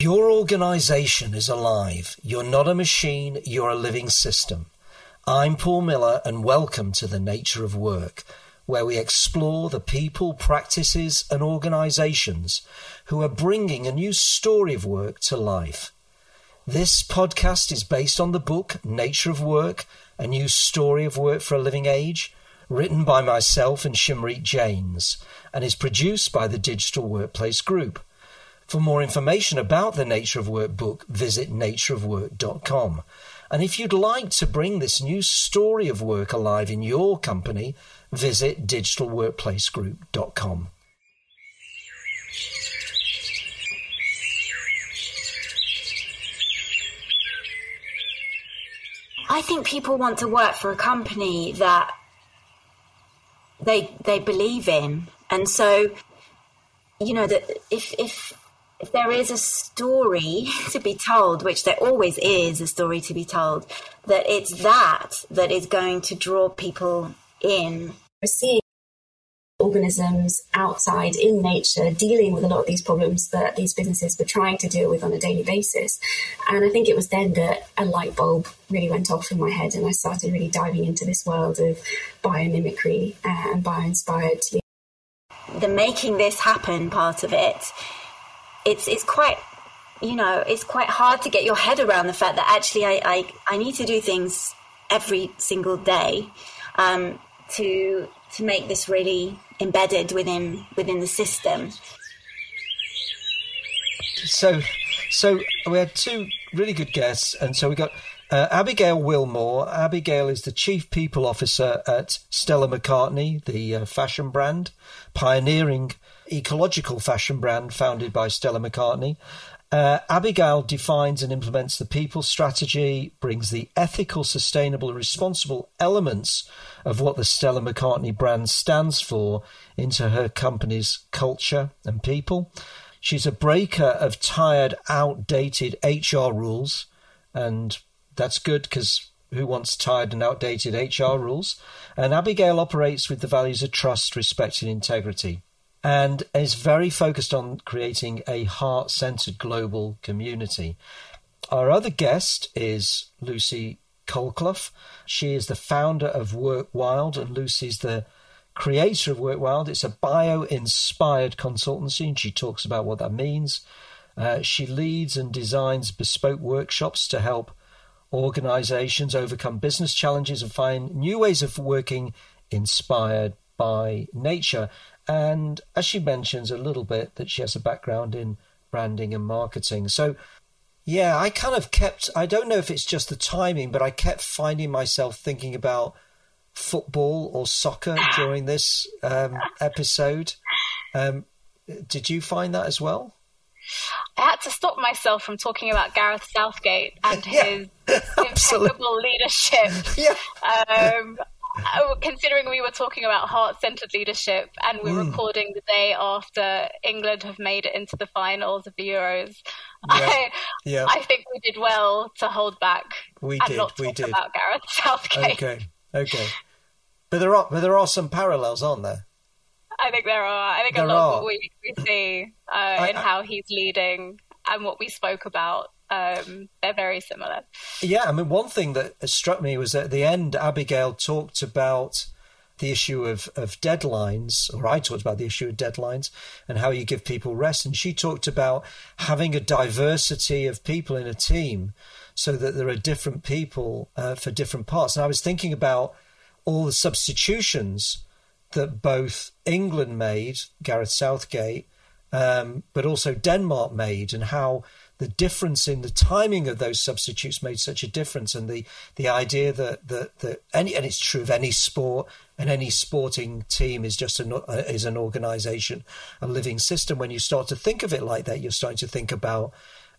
Your organization is alive. You're not a machine, you're a living system. I'm Paul Miller, and welcome to The Nature of Work, where we explore the people, practices, and organizations who are bringing a new story of work to life. This podcast is based on the book Nature of Work, a new story of work for a living age, written by myself and Shimrit Janes, and is produced by the Digital Workplace Group. For more information about the Nature of Work book, visit natureofwork.com. And if you'd like to bring this new story of work alive in your company, visit digitalworkplacegroup.com. I think people want to work for a company that they they believe in, and so you know that if if if there is a story to be told, which there always is a story to be told, that it's that that is going to draw people in. We're seeing organisms outside in nature dealing with a lot of these problems that these businesses were trying to deal with on a daily basis. And I think it was then that a light bulb really went off in my head and I started really diving into this world of biomimicry uh, and bio-inspired. The making this happen part of it it's it's quite you know it's quite hard to get your head around the fact that actually I I, I need to do things every single day um, to to make this really embedded within within the system. So, so we had two really good guests, and so we got uh, Abigail Wilmore. Abigail is the Chief People Officer at Stella McCartney, the uh, fashion brand, pioneering ecological fashion brand founded by Stella McCartney. Uh, Abigail defines and implements the people strategy, brings the ethical, sustainable, and responsible elements of what the Stella McCartney brand stands for into her company's culture and people. She's a breaker of tired, outdated HR rules, and that's good because who wants tired and outdated HR rules? And Abigail operates with the values of trust, respect, and integrity and is very focused on creating a heart centered global community. Our other guest is Lucy Colclough. She is the founder of Work Wild, and Lucy's the creator of Work Wild. It's a bio inspired consultancy, and she talks about what that means. Uh, she leads and designs bespoke workshops to help organizations overcome business challenges and find new ways of working inspired by nature. And as she mentions a little bit, that she has a background in branding and marketing. So, yeah, I kind of kept, I don't know if it's just the timing, but I kept finding myself thinking about football or soccer during this um, episode. Um, did you find that as well? I had to stop myself from talking about Gareth Southgate and his yeah, impeccable leadership. Yeah. Um, considering we were talking about heart-centered leadership and we're mm. recording the day after England have made it into the finals of the Euros, yeah. I, yeah. I think we did well to hold back we did, we did. about Gareth Southgate. Okay, okay, but there are but there are some parallels, aren't there? I think there are. I think there a lot are. of what we, we see uh, I, in how he's leading and what we spoke about um, they're very similar. Yeah, I mean, one thing that struck me was at the end, Abigail talked about the issue of, of deadlines, or I talked about the issue of deadlines and how you give people rest. And she talked about having a diversity of people in a team so that there are different people uh, for different parts. And I was thinking about all the substitutions that both England made, Gareth Southgate, um, but also Denmark made, and how the difference in the timing of those substitutes made such a difference, and the the idea that that, that any and it's true of any sport and any sporting team is just an is an organisation, a living system. When you start to think of it like that, you're starting to think about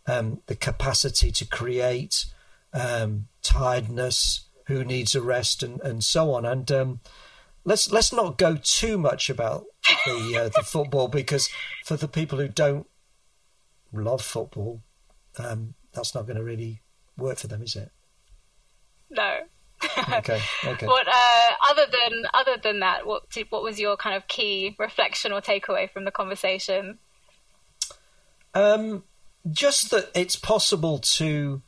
um, the capacity to create um, tiredness, who needs a rest, and and so on. And um, let's let's not go too much about the uh, the football because for the people who don't love football, um, that's not going to really work for them, is it? No. okay. Okay. What uh, other than other than that, what did, what was your kind of key reflection or takeaway from the conversation? Um, just that it's possible to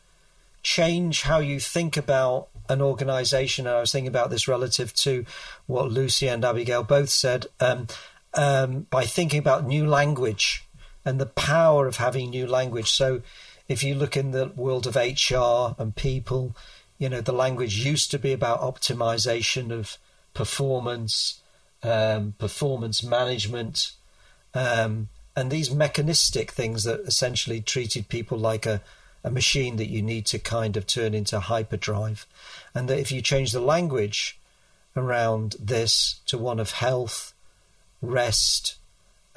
change how you think about an organization. And I was thinking about this relative to what Lucy and Abigail both said um, um, by thinking about new language and the power of having new language. So if you look in the world of HR and people, you know, the language used to be about optimization of performance, um, performance management, um, and these mechanistic things that essentially treated people like a, a machine that you need to kind of turn into hyperdrive. And that if you change the language around this to one of health, rest,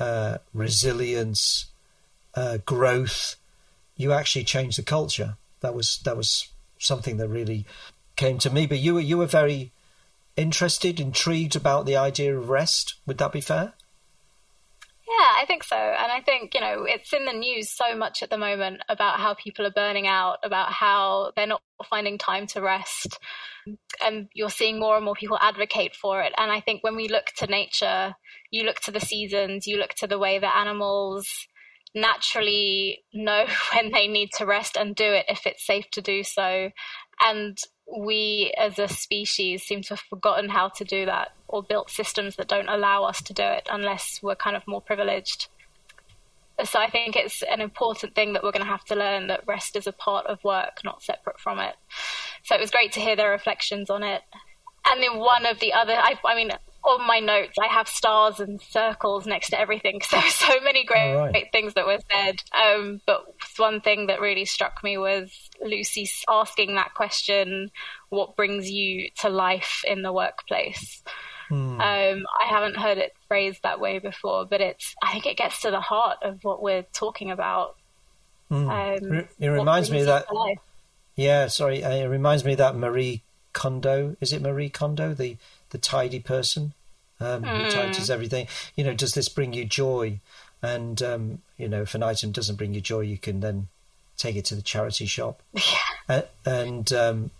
uh, resilience, uh, growth, you actually change the culture. That was that was something that really came to me. But you were you were very interested, intrigued about the idea of rest. Would that be fair? Yeah, I think so. And I think, you know, it's in the news so much at the moment about how people are burning out, about how they're not finding time to rest. And you're seeing more and more people advocate for it. And I think when we look to nature, you look to the seasons, you look to the way that animals naturally know when they need to rest and do it if it's safe to do so. And we as a species seem to have forgotten how to do that or built systems that don't allow us to do it unless we're kind of more privileged. So I think it's an important thing that we're going to have to learn that rest is a part of work, not separate from it. So it was great to hear their reflections on it. And then one of the other, I, I mean, on my notes, I have stars and circles next to everything. So, so many great, right. great things that were said. Um, but one thing that really struck me was Lucy asking that question what brings you to life in the workplace? Hmm. Um, I haven't heard it phrased that way before, but it's, I think it gets to the heart of what we're talking about. Hmm. Um, it reminds me that. Yeah, sorry. Uh, it reminds me of that Marie Kondo. Is it Marie Kondo? The the tidy person um, mm. who hmm. tidies everything. You know, does this bring you joy? And um, you know, if an item doesn't bring you joy, you can then take it to the charity shop. Yeah. Uh, and um,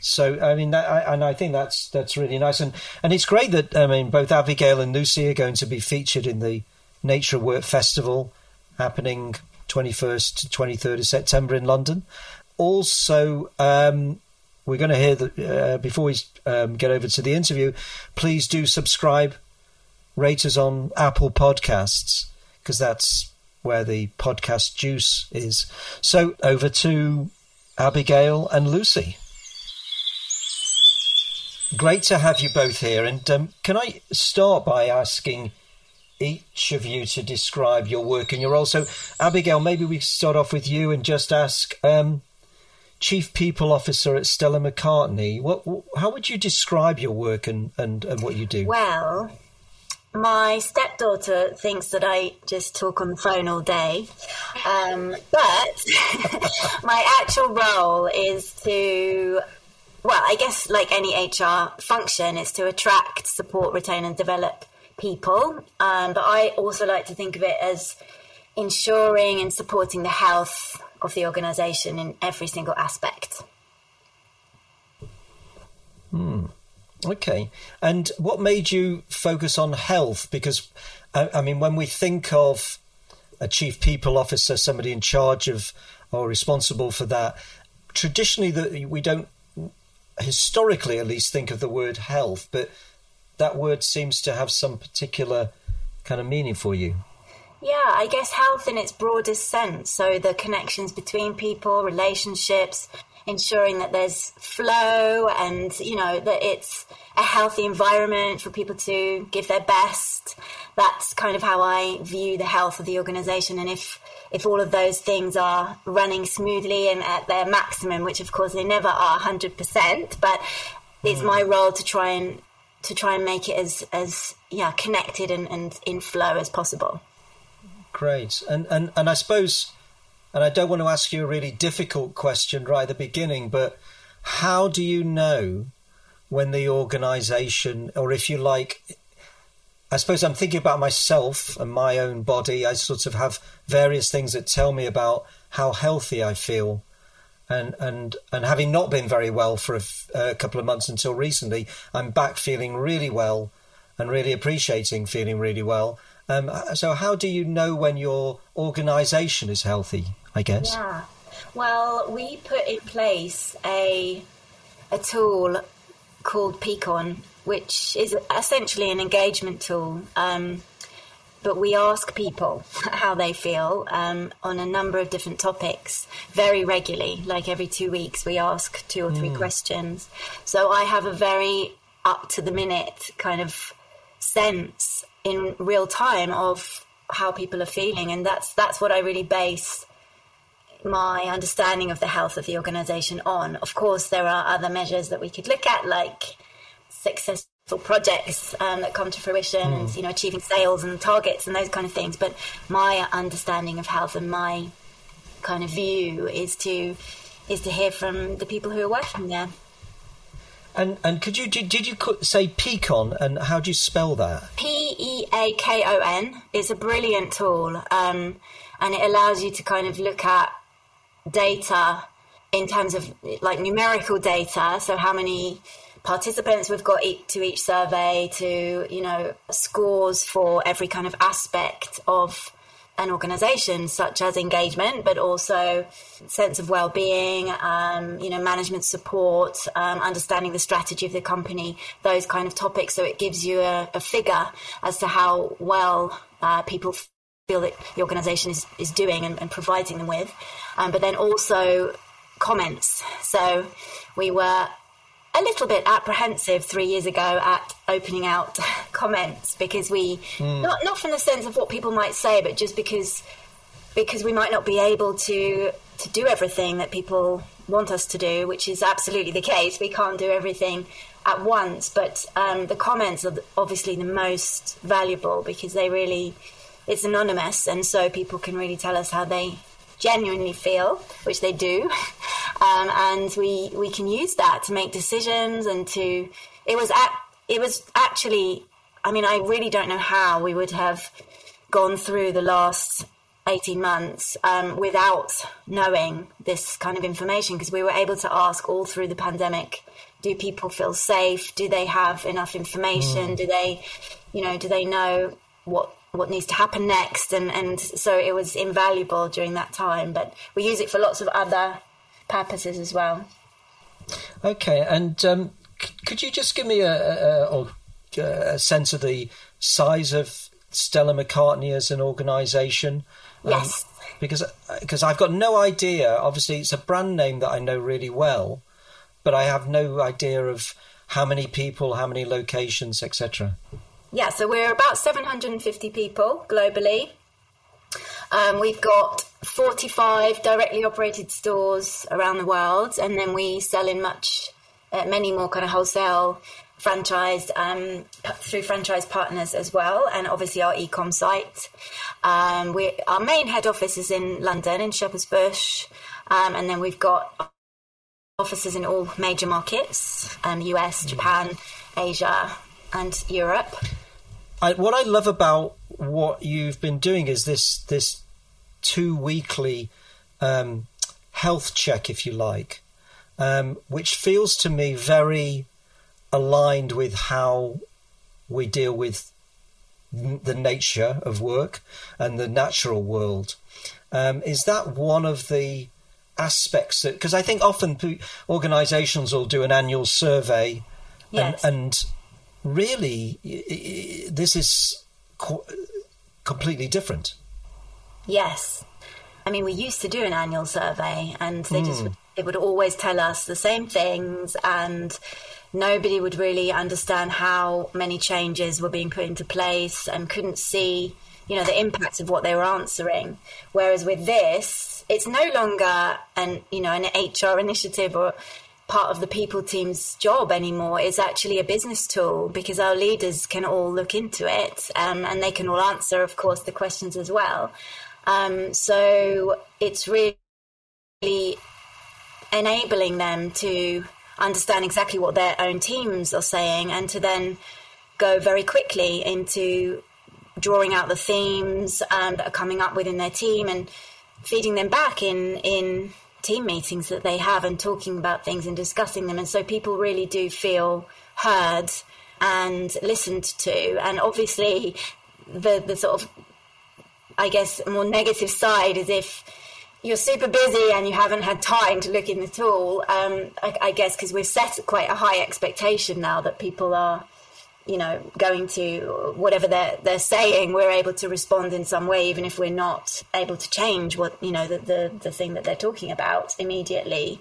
so, I mean, that, I, and I think that's that's really nice, and and it's great that I mean both Abigail and Lucy are going to be featured in the Nature Work Festival happening 21st to 23rd of September in London. Also, um, we're going to hear that uh, before we um, get over to the interview. Please do subscribe, rate us on Apple Podcasts because that's where the podcast juice is. So over to Abigail and Lucy. Great to have you both here. And um, can I start by asking each of you to describe your work and your role? So, Abigail, maybe we start off with you and just ask um, Chief People Officer at Stella McCartney. What, how would you describe your work and, and, and what you do? Well, my stepdaughter thinks that I just talk on the phone all day. Um, but my actual role is to, well, I guess like any HR function, is to attract, support, retain, and develop people. Um, but I also like to think of it as ensuring and supporting the health of the organisation in every single aspect. Hmm. Okay. And what made you focus on health? Because, I, mean, when we think of a chief people officer, somebody in charge of or responsible for that, traditionally that we don't, historically at least, think of the word health, but that word seems to have some particular kind of meaning for you. Yeah, I guess health in its broadest sense. So the connections between people, relationships, ensuring that there's flow and, you know, that it's a healthy environment for people to give their best. That's kind of how I view the health of the organization. And if, if all of those things are running smoothly and at their maximum, which of course they never are 100%, but it's my mm. role to try and to try and make it as as yeah connected and, and in flow as possible. Great. And, and, and I suppose, and I don't want to ask you a really difficult question right at the beginning, but how do you know when the organization, or if you like, I suppose I'm thinking about myself and my own body. I sort of have various things that tell me about how healthy I feel. And, and, and having not been very well for a, a couple of months until recently, I'm back feeling really well and really appreciating feeling really well. Um, so, how do you know when your organisation is healthy I guess. Yeah. Well, we put in place a a tool called Peakon, which is essentially an engagement tool. Um, but we ask people how they feel um, on a number of different topics very regularly. Like every two weeks, we ask two or three mm. questions. So I have a very up to the minute kind of sense in real time of how people are feeling, and that's that's what I really base my understanding of the health of the organization on. Of course, there are other measures that we could look at, like successful projects um, that come to fruition, mm. and, you know, achieving sales and targets and those kind of things. But my understanding of health and my kind of view is to is to hear from the people who are working there. And and could you did, did you say Peakon and how do you spell that? P E A K O N is a brilliant tool, um, and it allows you to kind of look at data in terms of like numerical data. So how many participants we've got to each survey, to you know scores for every kind of aspect of an organization such as engagement but also sense of well-being um, you know management support um, understanding the strategy of the company those kind of topics. So it gives you a, a figure as to how well uh, people feel that the organization is, is doing and, and providing them with. Um, but then also comments. So we were a little bit apprehensive three years ago at opening out comments because we mm. not not from the sense of what people might say, but just because because we might not be able to to do everything that people want us to do, which is absolutely the case. We can't do everything at once, but um, the comments are obviously the most valuable because they really it's anonymous, and so people can really tell us how they genuinely feel, which they do, um, and we we can use that to make decisions and to. It was at, it was actually. I mean, I really don't know how we would have gone through the last 18 months um, without knowing this kind of information because we were able to ask all through the pandemic do people feel safe do they have enough information mm. do they you know do they know what what needs to happen next and and so it was invaluable during that time but we use it for lots of other purposes as well. Okay and um, c- could you just give me a, a, a, sense of the size of Stella McCartney as an organization? Um, yes. because because I've got no idea obviously it's a brand name that I know really well but I have no idea of how many people how many locations etc yeah, so we're about 750 people globally. Um, we've got 45 directly operated stores around the world, and then we sell in much, uh, many more kind of wholesale franchised um, through franchise partners as well, and obviously our e-com site. Um, we, our main head office is in London, in Shepherd's Bush, um, and then we've got offices in all major markets: US, um, Japan, Asia, and Europe. I, what I love about what you've been doing is this this two weekly um, health check, if you like, um, which feels to me very aligned with how we deal with the nature of work and the natural world. Um, is that one of the aspects that because I think often organisations will do an annual survey yes. and, and really, this is co- completely different. Yes. I mean, we used to do an annual survey, and they mm. just it would always tell us the same things, and nobody would really understand how many changes were being put into place, and couldn't see, you know, the impact of what they were answering. Whereas with this, it's no longer an you know an HR initiative or part of the people team's job anymore. It's actually a business tool because our leaders can all look into it um, and they can all answer, of course, the questions as well. Um, so it's really enabling them to understand exactly what their own teams are saying and to then go very quickly into drawing out the themes um, that are coming up within their team and feeding them back in in team meetings that they have and talking about things and discussing them. And so people really do feel heard and listened to. And obviously, the, the sort of, I guess, more negative side is if you're super busy and you haven't had time to look in at all, um, I, I guess because we've set quite a high expectation now that people are, you know, going to whatever they're they're saying, we're able to respond in some way, even if we're not able to change what you know the the, the thing that they're talking about immediately.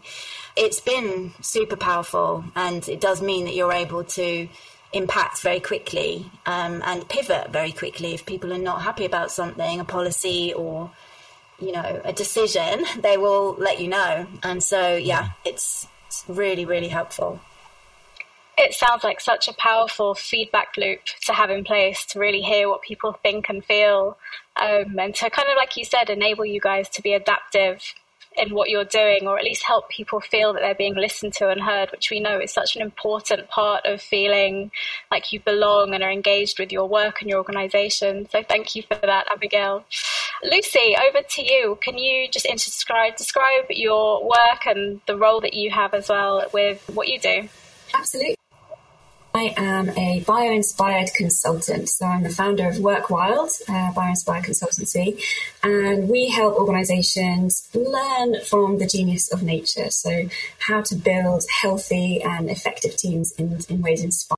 It's been super powerful, and it does mean that you're able to impact very quickly um, and pivot very quickly if people are not happy about something, a policy or you know a decision, they will let you know. And so yeah, it's, it's really really helpful. It sounds like such a powerful feedback loop to have in place to really hear what people think and feel, um, and to kind of like you said, enable you guys to be adaptive in what you're doing, or at least help people feel that they're being listened to and heard, which we know is such an important part of feeling like you belong and are engaged with your work and your organisation. So thank you for that, Abigail. Lucy, over to you. Can you just describe describe your work and the role that you have as well with what you do? Absolutely. I am a bio-inspired consultant. So I'm the founder of Work Wild, uh, bio-inspired consultancy, and we help organizations learn from the genius of nature. So how to build healthy and effective teams in, in ways inspired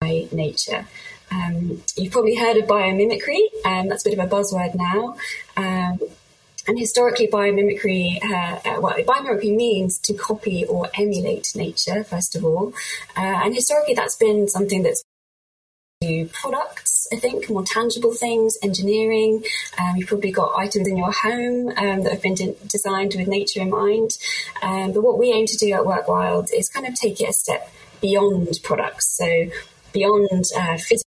by nature. Um, you've probably heard of biomimicry, um, that's a bit of a buzzword now. Um, and historically, biomimicry, uh, uh, well, biomimicry means to copy or emulate nature, first of all. Uh, and historically, that's been something that's to products, I think, more tangible things, engineering. Um, you've probably got items in your home um, that have been de- designed with nature in mind. Um, but what we aim to do at Work Wild is kind of take it a step beyond products. So beyond uh, physical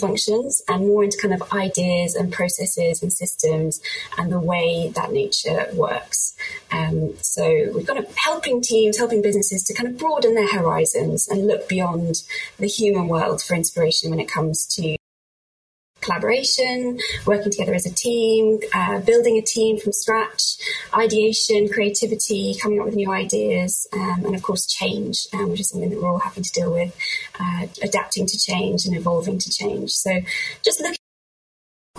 functions and more into kind of ideas and processes and systems and the way that nature works. Um, so we've got a helping teams, helping businesses to kind of broaden their horizons and look beyond the human world for inspiration when it comes to collaboration, working together as a team, uh, building a team from scratch, ideation, creativity, coming up with new ideas, um, and of course change, um, which is something that we're all having to deal with, uh, adapting to change and evolving to change. So just looking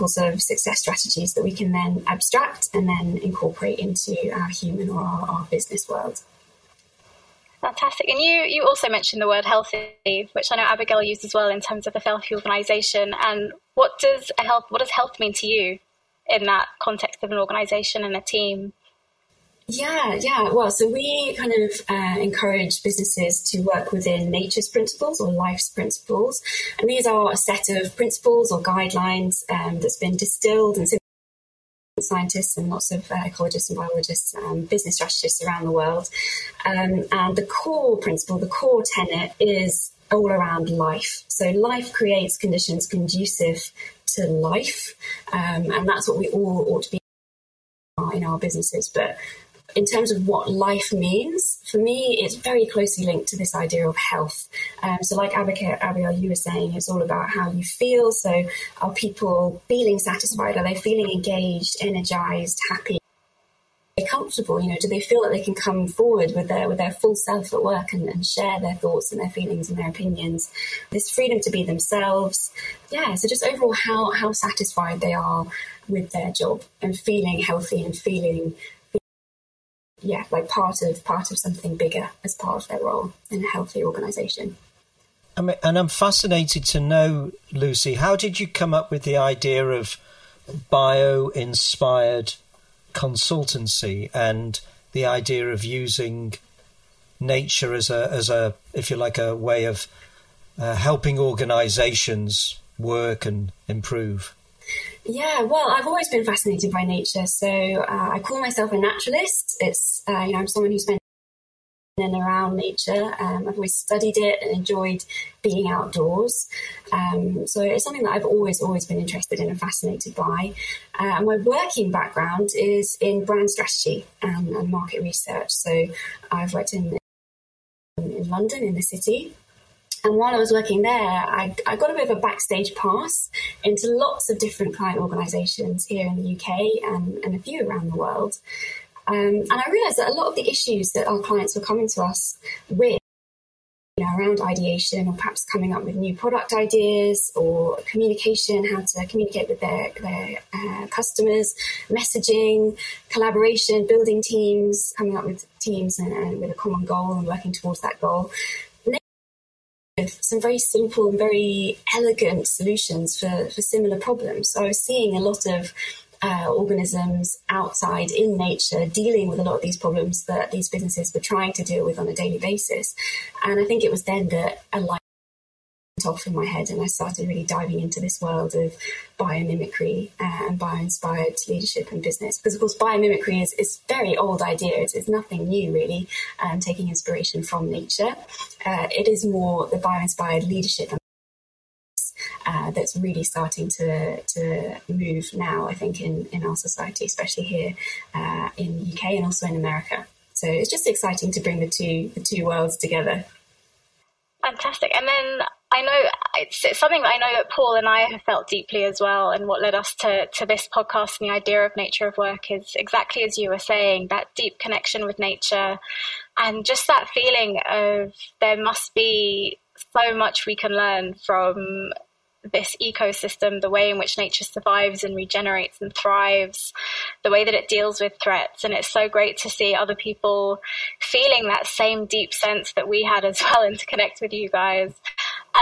sort of success strategies that we can then abstract and then incorporate into our human or our, our business world. Fantastic. And you, you also mentioned the word healthy, which I know Abigail used as well in terms of a healthy organisation. And what does a health what does health mean to you in that context of an organisation and a team? Yeah, yeah. Well, so we kind of uh, encourage businesses to work within nature's principles or life's principles. And these are a set of principles or guidelines um, that's been distilled and scientists and lots of uh, ecologists and biologists and business strategists around the world. Um, and the core principle, the core tenet is all around life. So life creates conditions conducive to life. Um, and that's what we all ought to be in our businesses. But in terms of what life means, for me, it's very closely linked to this idea of health. Um, so, like Abigail, Abigail, you were saying, it's all about how you feel. So, are people feeling satisfied? Are they feeling engaged, energized, happy? comfortable you know do they feel that they can come forward with their with their full self at work and, and, share their thoughts and their feelings and their opinions this freedom to be themselves yeah so just overall how how satisfied they are with their job and feeling healthy and feeling yeah, like part of part of something bigger as part of their role in a healthy organisation. I mean, and I'm fascinated to know, Lucy, how did you come up with the idea of bio-inspired consultancy and the idea of using nature as a as a if you like a way of uh, helping organisations work and improve? Yeah, well, I've always been fascinated by nature. So uh, I call myself a naturalist. It's, uh, you know, I'm someone who's been in and around nature. Um, I've always studied it and enjoyed being outdoors. Um, so it's something that I've always, always been interested in and fascinated by. Uh, my working background is in brand strategy and, and market research. So I've worked in, in London, in the city, and while I was working there, I, I, got a bit of a backstage pass into lots of different client organisations here in the UK and, and, a few around the world. Um, and I realised that a lot of the issues that our clients were coming to us with, you know, around ideation or perhaps coming up with new product ideas or communication, how to communicate with their, their uh, customers, messaging, collaboration, building teams, coming up with teams and, and with a common goal and working towards that goal some very simple and very elegant solutions for, for similar problems. So I was seeing a lot of uh, organisms outside in nature dealing with a lot of these problems that these businesses were trying to deal with on a daily basis. And I think it was then that a light off in my head and I started really diving into this world of biomimicry uh, and bio-inspired leadership and business. Because of course biomimicry is, is very old idea. It's, it's nothing new really, um, taking inspiration from nature. Uh, it is more the bio-inspired leadership uh, that's really starting to, to move now, I think, in, in our society, especially here uh, in the UK and also in America. So it's just exciting to bring the two the two worlds together. Fantastic. And then I know it's, it's, something that I know that Paul and I have felt deeply as well. And what led us to, to this podcast and the idea of nature of work is exactly as you were saying that deep connection with nature and just that feeling of there must be so much we can learn from this ecosystem, the way in which nature survives and regenerates and thrives, the way that it deals with threats. And it's so great to see other people feeling that same deep sense that we had as well and to connect with you guys.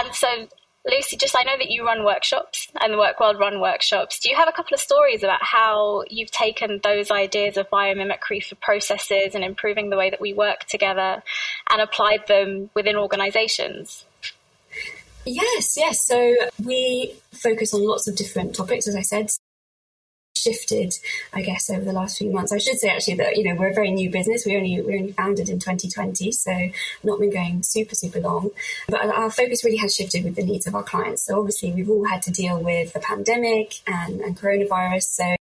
And so, Lucy, just I know that you run workshops and the Work Wild run workshops. Do you have a couple of stories about how you've taken those ideas of biomimicry for processes and improving the way that we work together and applied them within organizations? Yes, yes. So we focus on lots of different topics, as I said. Shifted, I guess, over the last few months. I should say actually that you know we're a very new business. We only we only founded in 2020, so not been going super super long. But our focus really has shifted with the needs of our clients. So obviously we've all had to deal with the pandemic and, and coronavirus. So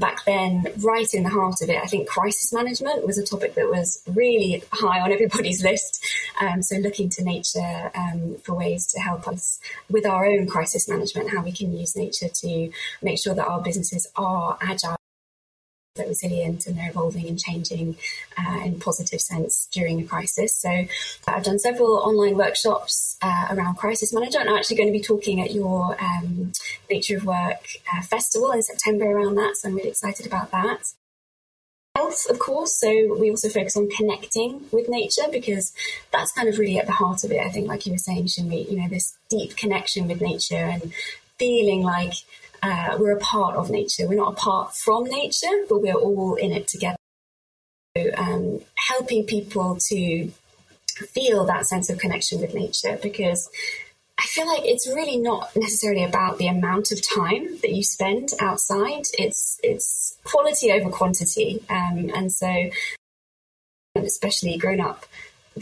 back then, right in the heart of it, I think crisis management was a topic that was really high on everybody's list. Um, so, looking to nature um, for ways to help us with our own crisis management, how we can use nature to make sure that our businesses are agile they're resilient and they're evolving and changing uh, in positive sense during a crisis. So I've done several online workshops uh, around crisis management. I'm actually going to be talking at your um, Nature of Work uh, festival in September around that. So I'm really excited about that. Health, of course. So we also focus on connecting with nature because that's kind of really at the heart of it. I think, like you were saying, Shimrit, you know, this deep connection with nature and feeling like uh, we're a part of nature. We're not apart from nature, but we're all in it together. So, um, helping people to feel that sense of connection with nature because I feel like it's really not necessarily about the amount of time that you spend outside. It's it's quality over quantity, um, and so especially grown up,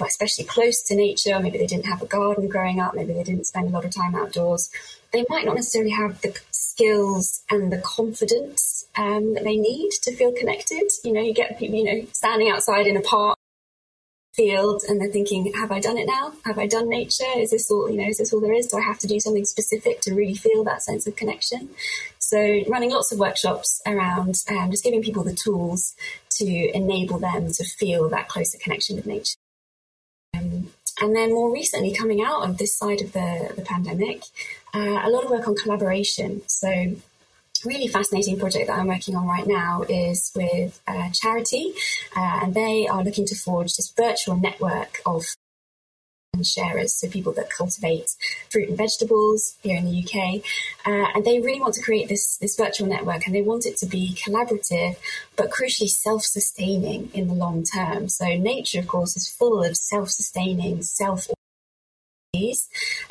especially close to nature. Maybe they didn't have a garden growing up. Maybe they didn't spend a lot of time outdoors. They might not necessarily have the skills and the confidence um, that they need to feel connected. You know, you get people, you know, standing outside in a park field and they're thinking, have I done it now? Have I done nature? Is this all, you know, is this all there is? Do I have to do something specific to really feel that sense of connection? So running lots of workshops around um, just giving people the tools to enable them to feel that closer connection with nature. And then more recently, coming out of this side of the, the pandemic, uh, a lot of work on collaboration. So, really fascinating project that I'm working on right now is with a charity, uh, and they are looking to forge this virtual network of and sharers, so people that cultivate fruit and vegetables here in the UK. Uh, and they really want to create this, this virtual network and they want it to be collaborative, but crucially self sustaining in the long term. So, nature, of course, is full of self sustaining, self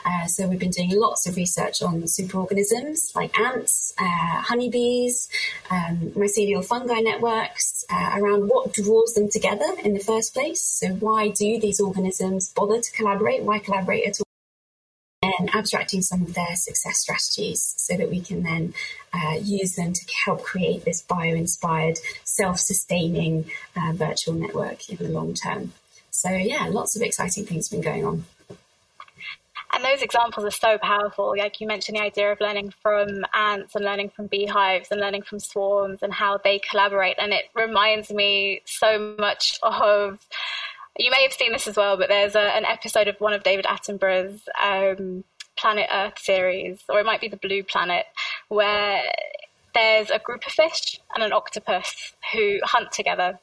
uh, so we've been doing lots of research on superorganisms like ants, uh, honeybees, um, mycelial fungi networks, uh, around what draws them together in the first place. So why do these organisms bother to collaborate? Why collaborate at all? And abstracting some of their success strategies so that we can then uh, use them to help create this bio-inspired, self-sustaining uh, virtual network in the long term. So yeah, lots of exciting things been going on. And those examples are so powerful. Like you mentioned, the idea of learning from ants and learning from beehives and learning from swarms and how they collaborate. And it reminds me so much of you may have seen this as well, but there's a, an episode of one of David Attenborough's um, Planet Earth series, or it might be the Blue Planet, where there's a group of fish and an octopus who hunt together,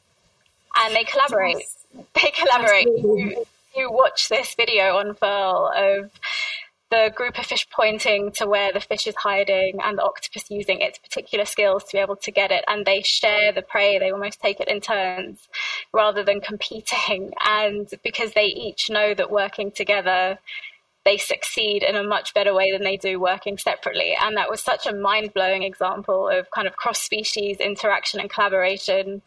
and they collaborate. They collaborate. You, you watch this video unfurl of the group of fish pointing to where the fish is hiding and the octopus using its particular skills to be able to get it. And they share the prey. They almost take it in turns rather than competing. And because they each know that working together they succeed in a much better way than they do working separately. And that was such a mind blowing example of kind of cross species interaction and collaboration.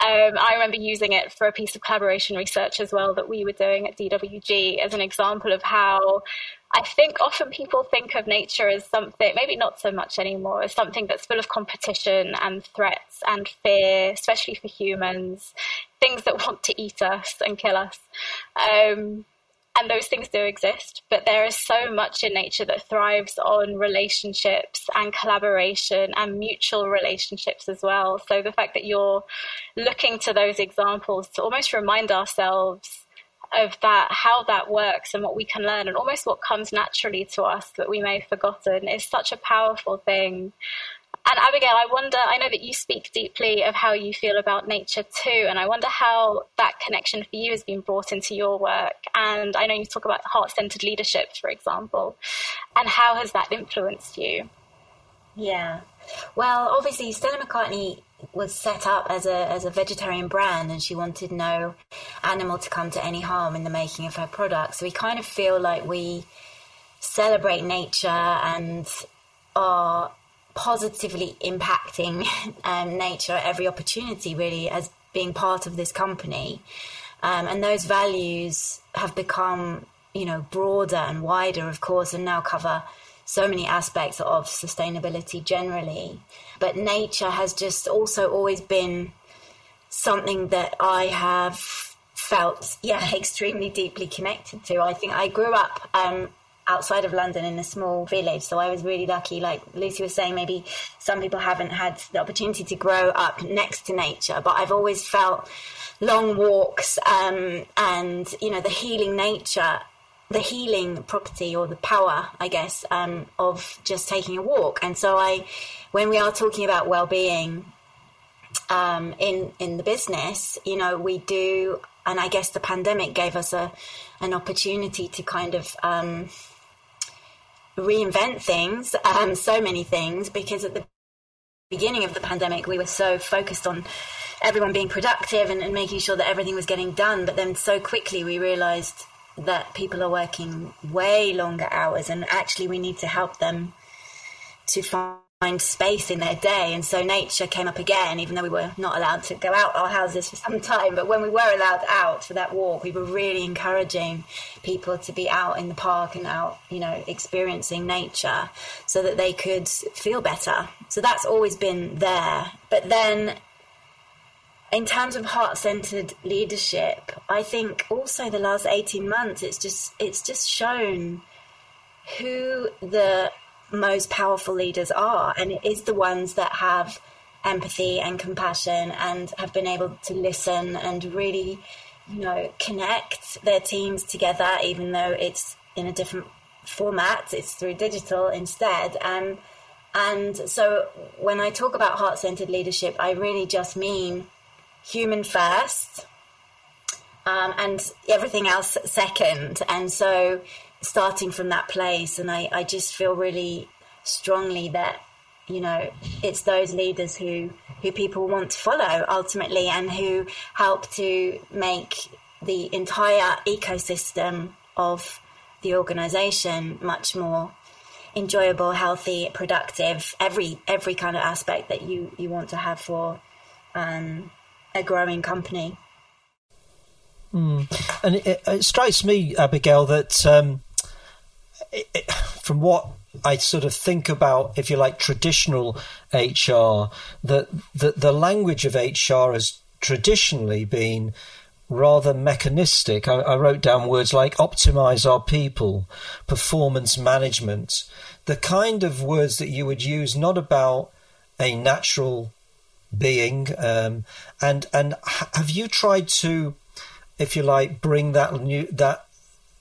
Um, I remember using it for a piece of collaboration research as well that we were doing at DWG as an example of how I think often people think of nature as something, maybe not so much anymore, as something that's full of competition and threats and fear, especially for humans, things that want to eat us and kill us. Um, and those things do exist, but there is so much in nature that thrives on relationships and collaboration and mutual relationships as well. So the fact that you're looking to those examples to almost remind ourselves of that, how that works and what we can learn and almost what comes naturally to us that we may have forgotten is such a powerful thing. And Abigail, I wonder, I know that you speak deeply of how you feel about nature too, and I wonder how that connection for you has been brought into your work. And I know you talk about heart centered leadership, for example, and how has that influenced you? Yeah. Well, obviously, Stella McCartney was set up as a as a vegetarian brand, and she wanted no animal to come to any harm in the making of her products. So we kind of feel like we celebrate nature and are positively impacting um, nature at every opportunity, really, as being part of this company. Um, and those values have become, you know, broader and wider, of course, and now cover so many aspects of sustainability generally. But nature has just also always been something that I have felt, yeah, extremely deeply connected to. I think I grew up um, outside of London in a small village. So I was really lucky. Like Lucy was saying, maybe some people haven't had the opportunity to grow up next to nature, but I've always felt long walks um, and, you know, the healing nature. The healing property or the power, I guess, um, of just taking a walk. And so, I, when we are talking about well-being um, in in the business, you know, we do, and I guess the pandemic gave us a an opportunity to kind of um, reinvent things, um, so many things, because at the beginning of the pandemic, we were so focused on everyone being productive and, and making sure that everything was getting done. But then so quickly we realized that people are working way longer hours and actually we need to help them to find find space in their day. And so nature came up again, even though we were not allowed to go out our houses for some time. But when we were allowed out for that walk, we were really encouraging people to be out in the park and out, you know, experiencing nature so that they could feel better. So that's always been there. But then in terms of heart-centered leadership, I think also the last 18 months it's just it's just shown who the most powerful leaders are, and it is the ones that have empathy and compassion and have been able to listen and really, you know, connect their teams together, even though it's in a different format. It's through digital instead. Um, and so when I talk about heart centered leadership, I really just mean human first um, and everything else second. And so starting from that place. And I, I just feel really strongly that, you know, it's those leaders who, who people want to follow ultimately and who help to make the entire ecosystem of the organization much more enjoyable, healthy, productive, every every kind of aspect that you, you want to have for um, a growing company. Mm. And it, it, strikes me, Abigail, that um, from what I sort of think about, if you like, traditional HR, that the, the language of HR has traditionally been rather mechanistic. I, I, wrote down words like optimize our people, performance management, the kind of words that you would use not about a natural being. Um, and and have you tried to if you like, bring that new that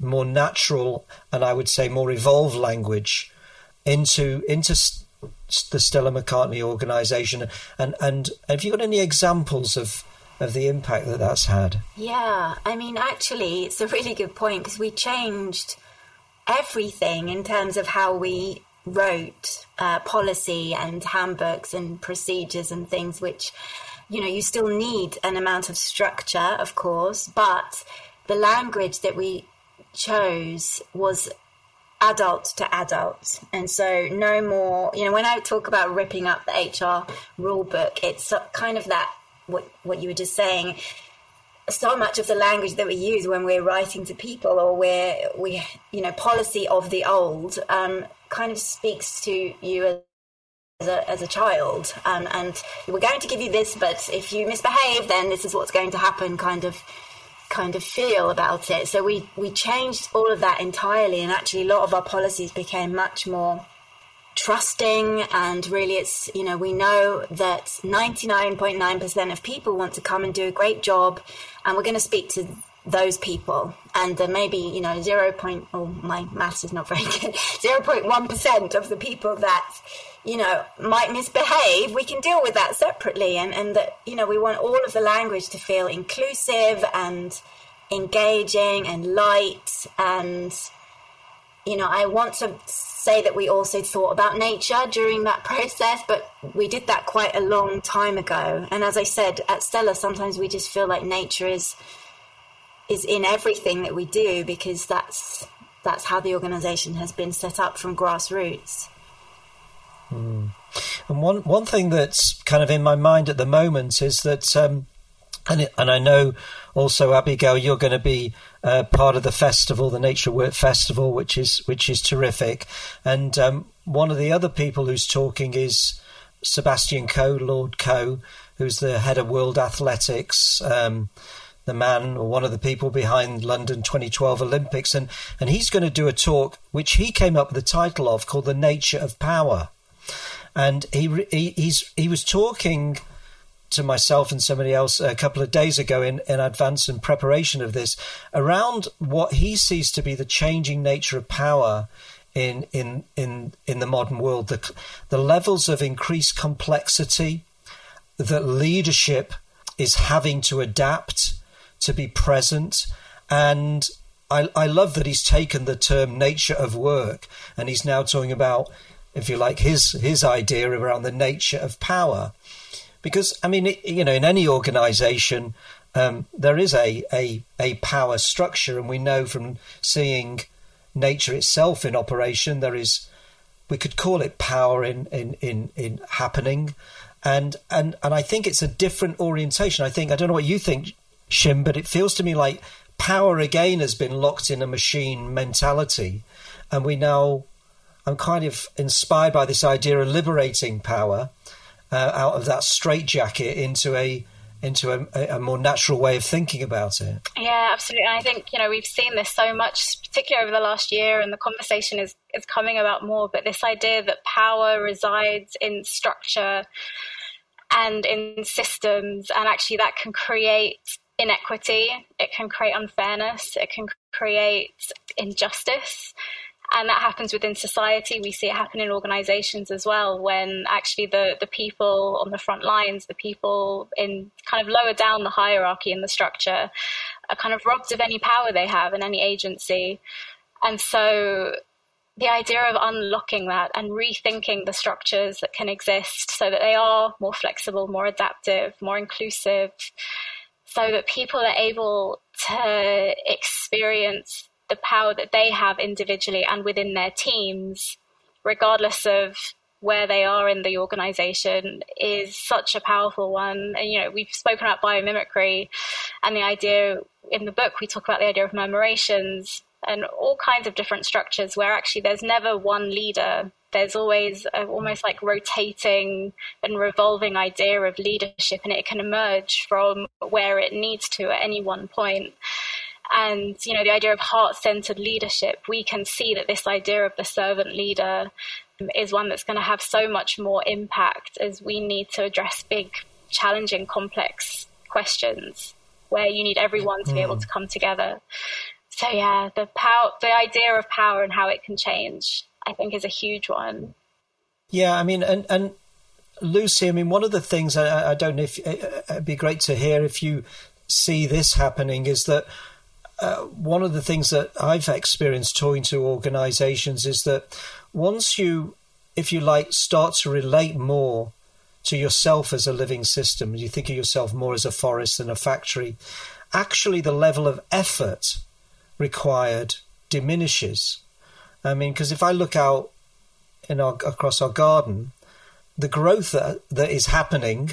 more natural and I would say more evolved language into into the Stella McCartney organisation. And and have you got any examples of of the impact that that's had? Yeah, I mean, actually, it's a really good point because we changed everything in terms of how we wrote uh, policy and handbooks and procedures and things which you know you still need an amount of structure of course but the language that we chose was adult to adult. And so no more you know when i talk about ripping up the hr rule book it's kind of that what what you were just saying. So much of the language that we use when we're writing to people or we're we you know policy of the old um, kind of speaks to you as as a, as a child. Um, and we're going to give you this but if you misbehave then this is what's going to happen kind of kind of feel about it so we we changed all of that entirely and actually a lot of our policies became much more trusting and really it's you know we know that 99.9% of people want to come and do a great job and we're going to speak to those people and there may be you know 0. Point, oh my maths is not very good 0.1% of the people that you know might misbehave we can deal with that separately and and that you know we want all of the language to feel inclusive and engaging and light and you know i want to say that we also thought about nature during that process, but we did that quite a long time ago. And as I said, at Stella, sometimes we just feel like nature is is in everything that we do because that's that's how the organisation has been set up from grassroots. Mm. And one one thing that's kind of in my mind at the moment is that, um, and it, and I know also Abigail, you're going to be uh, part of the festival, the Nature Work Festival, which is which is terrific. And um, one of the other people who's talking is Sebastian Coe, Lord Coe, who's the head of World Athletics. Um, the man or one of the people behind London 2012 Olympics, and, and he's going to do a talk which he came up with the title of called "The Nature of Power," and he, he he's he was talking to myself and somebody else a couple of days ago in, in advance and preparation of this around what he sees to be the changing nature of power in in in in the modern world the the levels of increased complexity that leadership is having to adapt to be present. And I, I love that he's taken the term nature of work and he's now talking about if you like his his idea around the nature of power because I mean, it, you know, in any organisation, um, there is a, a a power structure, and we know from seeing nature itself in operation, there is we could call it power in in in, in happening, and and and I think it's a different orientation. I think I don't know what you think, Shim, but it feels to me like power again has been locked in a machine mentality, and we now. I'm kind of inspired by this idea of liberating power uh, out of that straitjacket into a into a, a, more natural way of thinking about it. Yeah, absolutely. And I think you know we've seen this so much, particularly over the last year, and the conversation is is coming about more. But this idea that power resides in structure and in systems, and actually that can create inequity, it can create unfairness, it can create injustice and that happens within society. We see it happen in organizations as well, when actually the, the people on the front lines, the people in kind of lower down the hierarchy in the structure, are kind of robbed of any power they have and any agency. And so the idea of unlocking that and rethinking the structures that can exist so that they are more flexible, more adaptive, more inclusive, so that people are able to experience the power that they have individually and within their teams, regardless of where they are in the organization is such a powerful one. And, you know, we've spoken about biomimicry and the idea in the book, we talk about the idea of murmurations and all kinds of different structures where actually there's never one leader. There's always a, almost like rotating and revolving idea of leadership, and it can emerge from where it needs to at any one point and you know the idea of heart-centered leadership we can see that this idea of the servant leader is one that's going to have so much more impact as we need to address big challenging complex questions where you need everyone to mm. be able to come together. So yeah, the power, the idea of power and how it can change, I think, is a huge one. Yeah, I mean, and and Lucy, I mean, one of the things I, I don't know if it'd be great to hear if you see this happening is that uh, one of the things that I've experienced talking to organizations is that once you, if you like, start to relate more to yourself as a living system, you think of yourself more as a forest than a factory, actually the level of effort required diminishes. I mean, because if I look out in our, across our garden, the growth that, that is happening,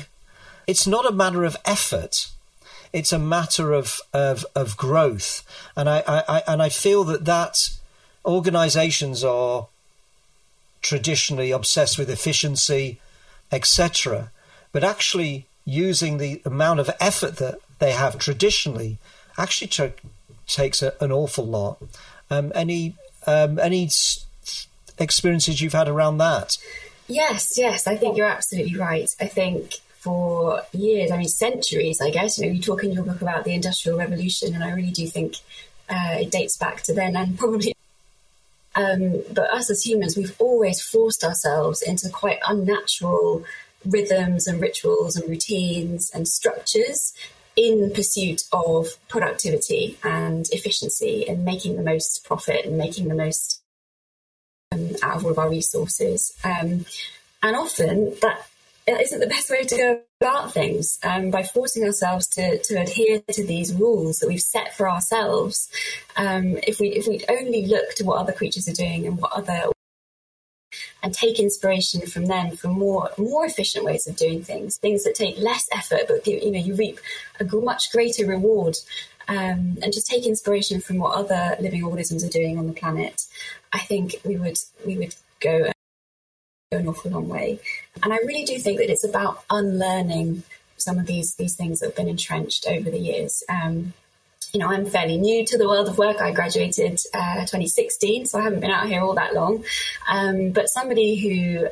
it's not a matter of effort. It's a matter of, of, of growth. And I, I, and I feel that that organizations are traditionally obsessed with efficiency, etc. But actually using the amount of effort that they have traditionally actually t- takes a, an awful lot. Um, any um, any experiences you've had around that? Yes, yes, I think you're absolutely right. I think for years, I mean, centuries, I guess, you know, you talk in your book about the Industrial Revolution, and I really do think uh, it dates back to then and probably. Um, but us as humans, we've always forced ourselves into quite unnatural rhythms and rituals and routines and structures in pursuit of productivity and efficiency and making the most profit and making the most um, out of all of our resources. Um, and often that isn't the best way to go about things. Um, by forcing ourselves to, to adhere to these rules that we've set for ourselves, um, if we if we only look to what other creatures are doing and what other and take inspiration from them for more more efficient ways of doing things, things that take less effort but give, you know you reap a much greater reward um, and just take inspiration from what other living organisms are doing on the planet, I think we would we would go an awful long way. And I really do think that it's about unlearning some of these these things that have been entrenched over the years. Um, you know, I'm fairly new to the world of work. I graduated uh, 2016, so I haven't been out here all that long. Um, but somebody who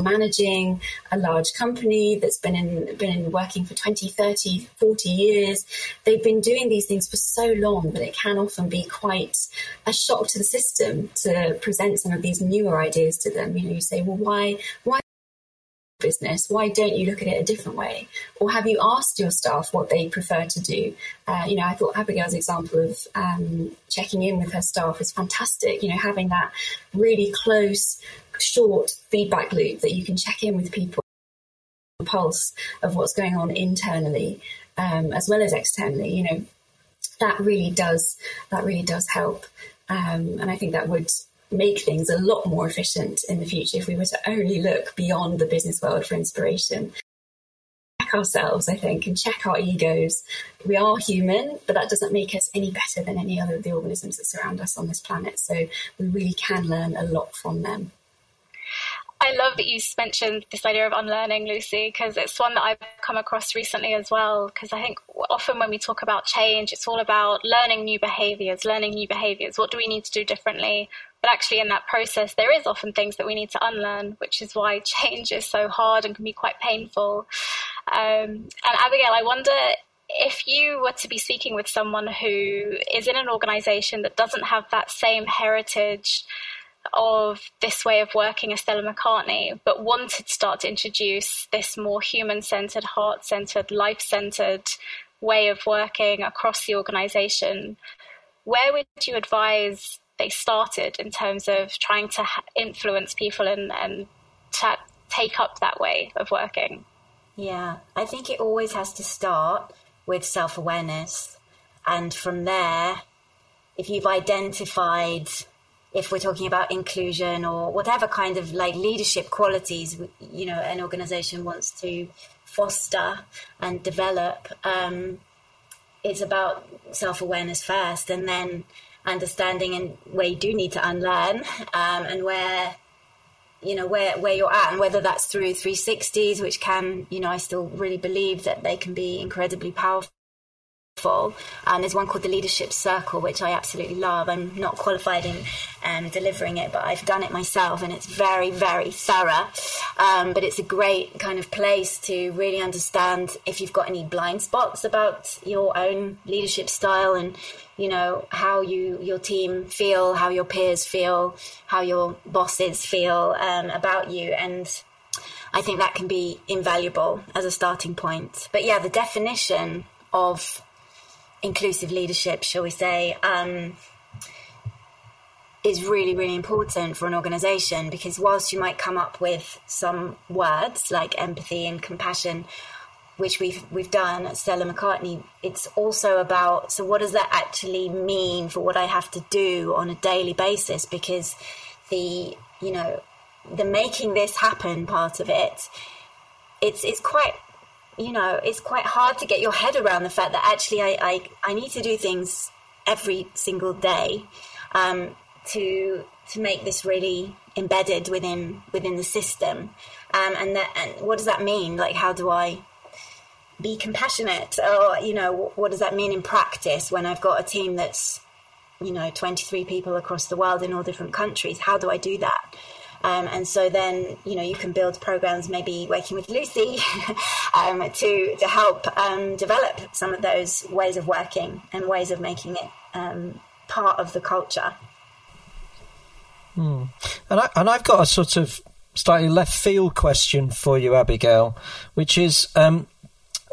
managing a large company that's been in been in working for 20 30 40 years. They've been doing these things for so long that it can often be quite a shock to the system to present some of these newer ideas to them. You know you say well why why business? Why don't you look at it a different way? Or have you asked your staff what they prefer to do? Uh, you know i thought abigail's example of um, checking in with her staff is fantastic. You know having that really close short feedback loop that you can check in with people pulse of what's going on internally um, as well as externally you know that really does that really does help. Um, and i think that would make things a lot more efficient in the future if we were to only look beyond the business world for inspiration. Check ourselves i think and check our egos. We are human but that doesn't make us any better than any other of the organisms that surround us on this planet. So we really can learn a lot from them I love that you mentioned this idea of unlearning, Lucy, because it's one that I've come across recently as well. Because I think often when we talk about change, it's all about learning new behaviors, learning new behaviors. What do we need to do differently? But actually, in that process, there is often things that we need to unlearn, which is why change is so hard and can be quite painful. Um, and Abigail, I wonder if you were to be speaking with someone who is in an organization that doesn't have that same heritage of this way of working as Stella McCartney, but wanted to start to introduce this more human centered, heart centered, life centered way of working across the organization, where would you advise they started in terms of trying to influence people and, and to take up that way of working? Yeah, I think it always has to start with self awareness. And from there, if you've identified if we're talking about inclusion or whatever kind of like leadership qualities you know an organization wants to foster and develop um, it's about self-awareness first and then understanding and where you do need to unlearn um, and where you know where where you're at and whether that's through 360s which can you know i still really believe that they can be incredibly powerful and there's one called the Leadership Circle, which I absolutely love. I'm not qualified in um, delivering it, but I've done it myself, and it's very, very thorough. Um, but it's a great kind of place to really understand if you've got any blind spots about your own leadership style and you know how you your team feel, how your peers feel, how your bosses feel um, about you, and I think that can be invaluable as a starting point. But yeah, the definition of inclusive leadership, shall we say, um, is really, really important for an organization because whilst you might come up with some words like empathy and compassion, which we've we've done at Stella McCartney, it's also about so what does that actually mean for what I have to do on a daily basis? Because the you know the making this happen part of it, it's it's quite you know, it's quite hard to get your head around the fact that actually I, I, I need to do things every single day um, to to make this really embedded within within the system. Um, and that and what does that mean? Like, how do I be compassionate? Or you know, what does that mean in practice when I've got a team that's you know 23 people across the world in all different countries? How do I do that? Um, and so then, you know, you can build programs, maybe working with Lucy, um, to to help um, develop some of those ways of working and ways of making it um, part of the culture. Hmm. And I and I've got a sort of slightly left field question for you, Abigail, which is um,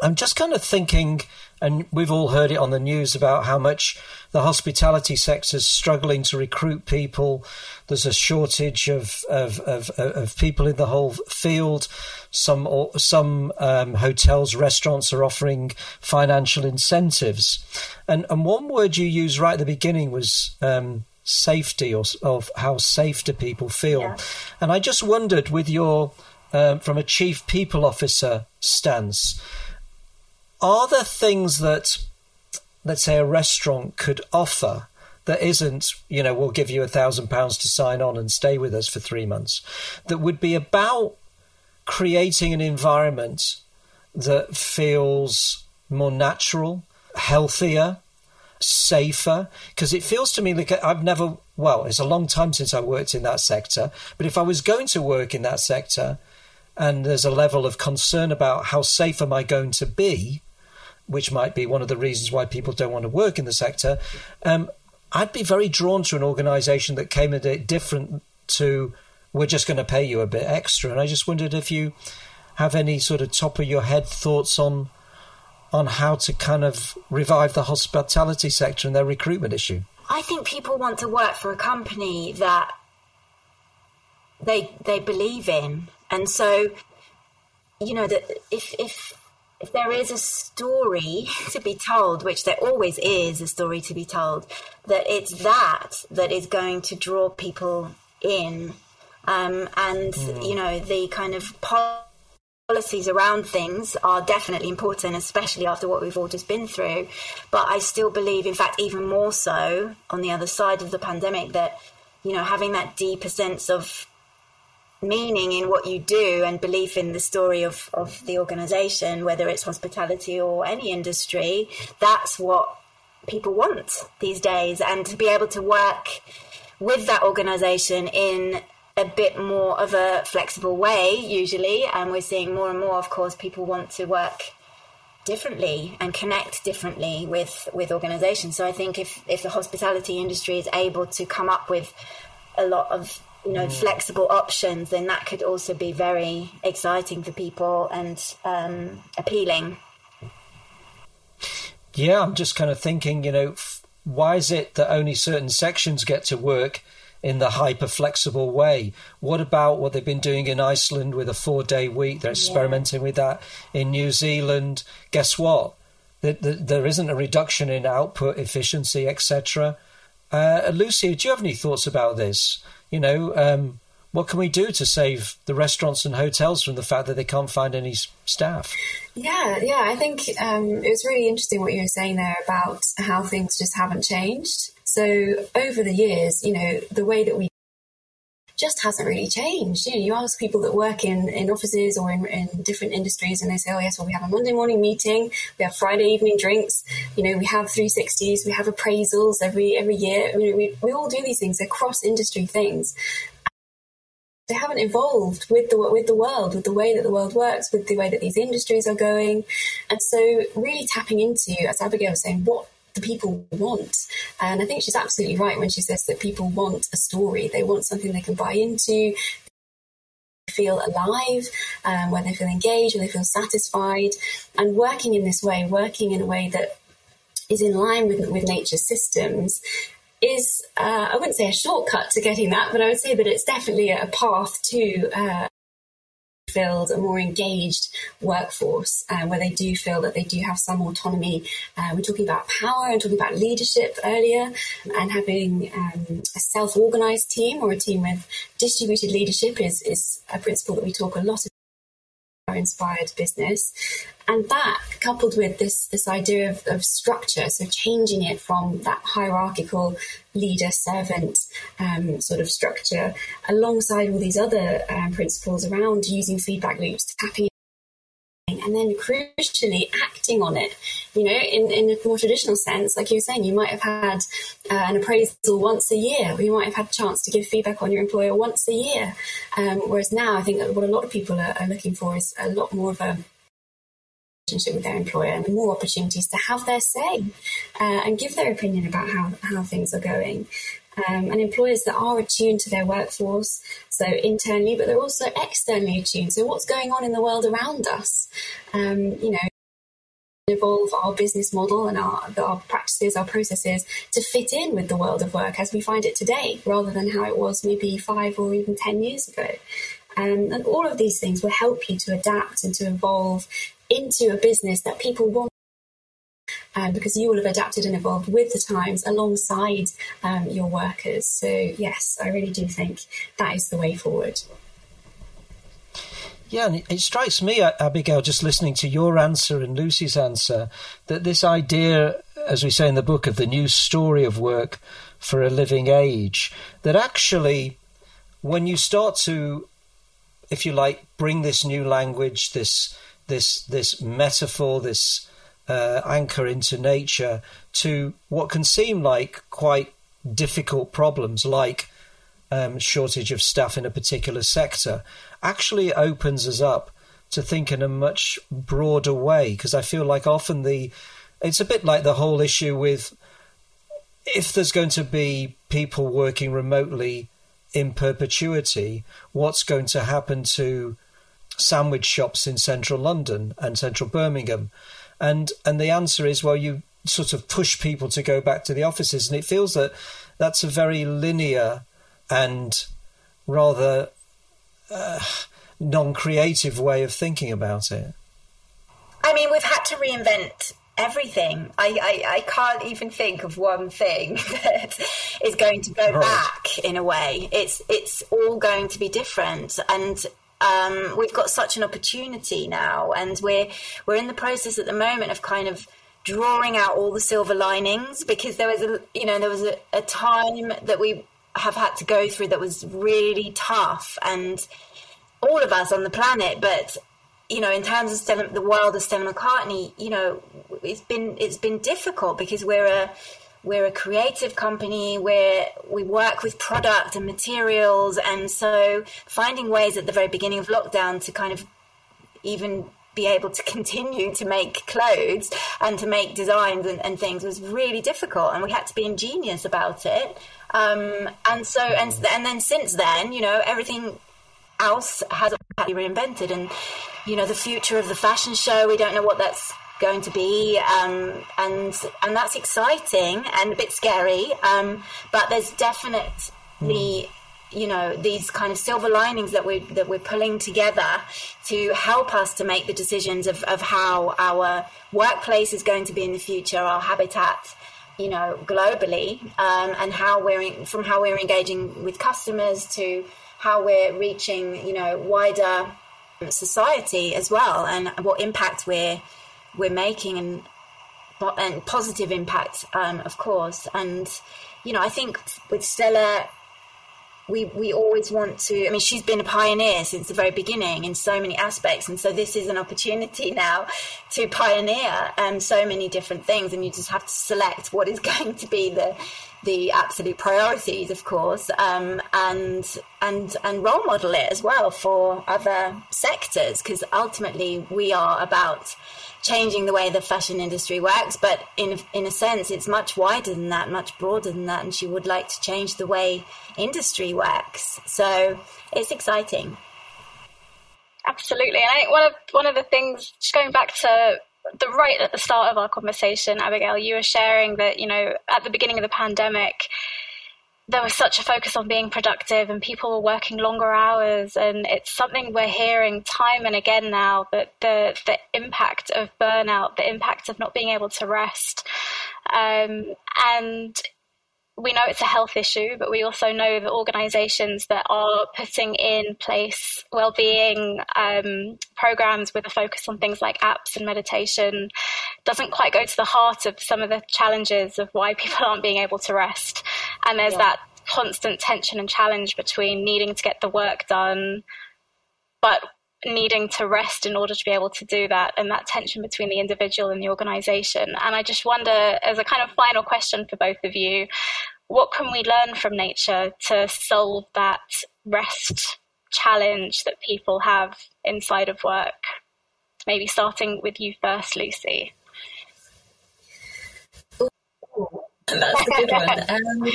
I'm just kind of thinking and we've all heard it on the news about how much the hospitality sector is struggling to recruit people. There's a shortage of of, of, of people in the whole field. Some some um, hotels, restaurants are offering financial incentives, and and one word you used right at the beginning was. Um, safety or of how safe do people feel yeah. and i just wondered with your um, from a chief people officer stance are there things that, let's say, a restaurant could offer that isn't, you know, we'll give you a thousand pounds to sign on and stay with us for three months, that would be about creating an environment that feels more natural, healthier, safer? Because it feels to me like I've never, well, it's a long time since I worked in that sector, but if I was going to work in that sector and there's a level of concern about how safe am I going to be, which might be one of the reasons why people don't want to work in the sector, um, I'd be very drawn to an organisation that came at it different to we're just going to pay you a bit extra. And I just wondered if you have any sort of top of your head thoughts on on how to kind of revive the hospitality sector and their recruitment issue. I think people want to work for a company that they they believe in, and so you know that if if if there is a story to be told, which there always is a story to be told, that it's that that is going to draw people in. Um, and, mm. you know, the kind of policies around things are definitely important, especially after what we've all just been through. But I still believe, in fact, even more so on the other side of the pandemic, that, you know, having that deeper sense of meaning in what you do and belief in the story of, of the organization, whether it's hospitality or any industry, that's what people want these days. And to be able to work with that organization in a bit more of a flexible way, usually, and we're seeing more and more, of course, people want to work differently and connect differently with with organizations so i think if if the hospitality industry is able to come up with a lot of you know, mm. flexible options, then that could also be very exciting for people and um, appealing. Yeah, I'm just kind of thinking, you know, why is it that only certain sections get to work in the hyper flexible way? What about what they've been doing in Iceland with a four day week? They're experimenting yeah. with that in New Zealand. Guess what? There isn't a reduction in output efficiency, etc. Uh, Lucy, do you have any thoughts about this? You know, um, what can we do to save the restaurants and hotels from the fact that they can't find any staff? Yeah, yeah, I think um, it was really interesting what you were saying there about how things just haven't changed. So over the years, you know, the way that we just hasn't really changed. You know, you ask people that work in, in offices or in, in different industries, and they say, "Oh yes, well we have a Monday morning meeting, we have Friday evening drinks, you know, we have 360s, we have appraisals every every year. You know, we we all do these things. They're cross industry things." They haven't evolved with the with the world, with the way that the world works, with the way that these industries are going, and so really tapping into, as Abigail was saying, what the people want. And I think she's absolutely right when she says that people want a story. They want something they can buy into, feel alive, um, where they feel engaged, where they feel satisfied. And working in this way, working in a way that is in line with, with nature's systems is, uh, I wouldn't say a shortcut to getting that, but I would say that it's definitely a path to uh, fulfilled, a more engaged workforce uh, where they do feel that they do have some autonomy. Uh, we're talking about power and talking about leadership earlier and having um, a self organized team or a team with distributed leadership is, is a principle that we talk a lot about inspired business. And that coupled with this, this idea of, of structure, so changing it from that hierarchical leader servant um, sort of structure, alongside all these other um, principles around using feedback loops, tapping and then crucially acting on it. You know, in, in a more traditional sense, like you were saying, you might have had uh, an appraisal once a year, or you might have had a chance to give feedback on your employer once a year. Um, whereas now, I think that what a lot of people are, are looking for is a lot more of a relationship with their employer and more opportunities to have their say uh, and give their opinion about how, how things are going. Um, and employers that are attuned to their workforce, so internally, but they're also externally attuned. So, what's going on in the world around us? Um, you know, evolve our business model and our, our practices, our processes to fit in with the world of work as we find it today, rather than how it was maybe five or even 10 years ago. Um, and all of these things will help you to adapt and to evolve into a business that people want um, because you will have adapted and evolved with the times alongside um, your workers. So, yes, I really do think that is the way forward. Yeah, and it strikes me, Abigail, just listening to your answer and Lucy's answer, that this idea, as we say in the book, of the new story of work for a living age, that actually, when you start to, if you like, bring this new language, this this this metaphor, this uh, anchor into nature to what can seem like quite difficult problems, like um, shortage of staff in a particular sector, actually opens us up to think in a much broader way. Because I feel like often the it's a bit like the whole issue with if there's going to be people working remotely in perpetuity, what's going to happen to sandwich shops in central London and central Birmingham? And and the answer is well you sort of push people to go back to the offices. And it feels that that's a very linear and rather uh, non-creative way of thinking about it. I mean we've had to reinvent everything. I, I, I can't even think of one thing that is going to go right. back in a way. It's it's all going to be different. And um, we've got such an opportunity now, and we're we're in the process at the moment of kind of drawing out all the silver linings because there was a you know there was a, a time that we have had to go through that was really tough, and all of us on the planet, but you know, in terms of Stella, the world of Stella McCartney, you know, it's been it's been difficult because we're a we're a creative company where we work with product and materials and so finding ways at the very beginning of lockdown to kind of even be able to continue to make clothes and to make designs and, and things was really difficult and we had to be ingenious about it. Um, and so and, and then since then you know everything else has been reinvented and you know the future of the fashion show we don't know what that's going to be, um, and and that's exciting and a bit scary. Um, but there's definitely, mm. you know, these kind of silver linings that we that we're pulling together to help us to make the decisions of, of how our workplace is going to be in the future, our habitat. You know, globally, um, and how we're from how we're engaging with customers to how we're reaching, you know, wider society as well, and what impact we're we're making and and positive impact, um, of course. And you know, I think with Stella, we we always want to. I mean, she's been a pioneer since the very beginning in so many aspects, and so this is an opportunity now to pioneer um, so many different things. And you just have to select what is going to be the the absolute priorities, of course, um, and and and role model it as well for other sectors, because ultimately we are about changing the way the fashion industry works. But in in a sense, it's much wider than that, much broader than that, and she would like to change the way industry works. So it's exciting. Absolutely, and I think one of one of the things, just going back to the right at the start of our conversation, Abigail, you were sharing that you know at the beginning of the pandemic there was such a focus on being productive and people were working longer hours and it's something we're hearing time and again now that the the impact of burnout the impact of not being able to rest um, and we know it's a health issue, but we also know that organisations that are putting in place well-being um, programs with a focus on things like apps and meditation doesn't quite go to the heart of some of the challenges of why people aren't being able to rest. And there's yeah. that constant tension and challenge between needing to get the work done, but needing to rest in order to be able to do that and that tension between the individual and the organization. And i just wonder as a kind of final question for both of you what can we learn from nature to solve that rest challenge that people have inside of work? Maybe starting with you first lucy. Ooh, that's a good one. Um,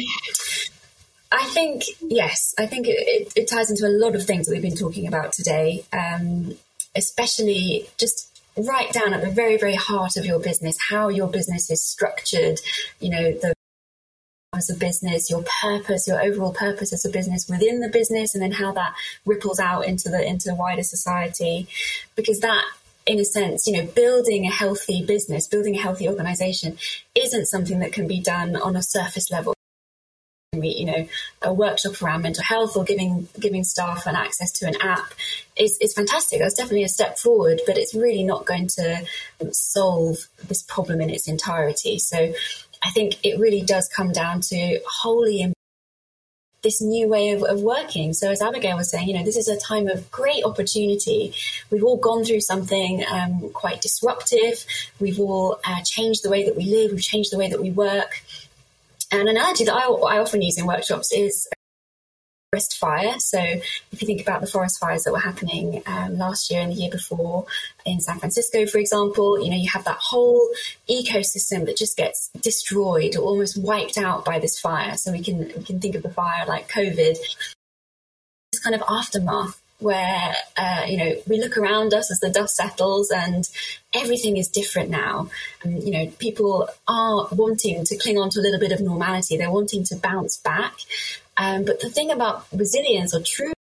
I think, yes, I think it, it, ties into a lot of things that we've been talking about today, um, especially just right down at the very, very heart of your business, how your business is structured, you know, the as a business, your purpose, your overall purpose as a business within the business, and then how that ripples out into the into the wider society, because that in a sense, you know, building a healthy business, building a healthy organization isn't something that can be done on a surface level. You know a workshop around mental health or giving giving staff an access to an app is, is fantastic. That's definitely a step forward but it's really not going to um, solve this problem in its entirety. So i think it really does come down to wholly this new way of, of working. So, as Abigail was saying, you know, this is a time of great opportunity. We've all gone through something um, quite disruptive. We've all uh, changed the way that we live. We've changed the way that we work. And An analogy that I, I often use in workshops is forest fire. So if you think about the forest fires that were happening um, last year and the year before in San Francisco, for example, you know, you have that whole ecosystem that just gets destroyed or almost wiped out by this fire. So we can we can think of the fire like COVID. This kind of aftermath where uh, you know we look around us as the dust settles and everything is different now and you know people are wanting to cling on to a little bit of normality they're wanting to bounce back um, but the thing about resilience or true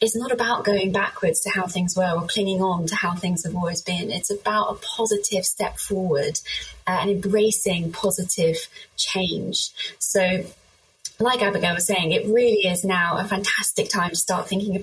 is not about going backwards to how things were or clinging on to how things have always been. It's about a positive step forward uh, and embracing positive change. So, like Abigail was saying, it really is now a fantastic time to start thinking